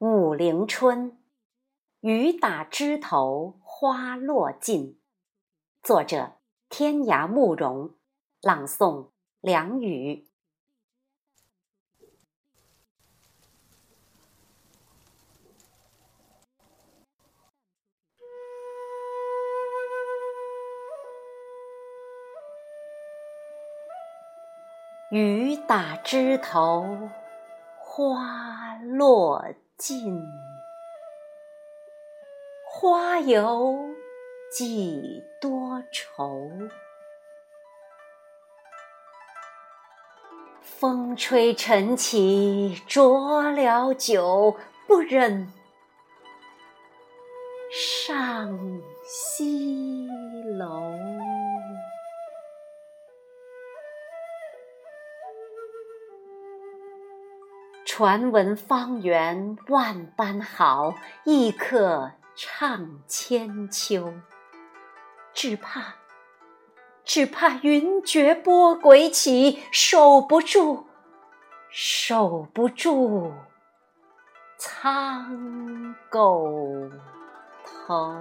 武陵春，雨打枝头花落尽。作者：天涯慕容，朗诵：梁宇。雨打枝头花落尽，花有几多愁？风吹晨起浊了酒，不忍上西传闻方圆万般好，亦可唱千秋。只怕，只怕云谲波诡起，守不住，守不住苍狗头。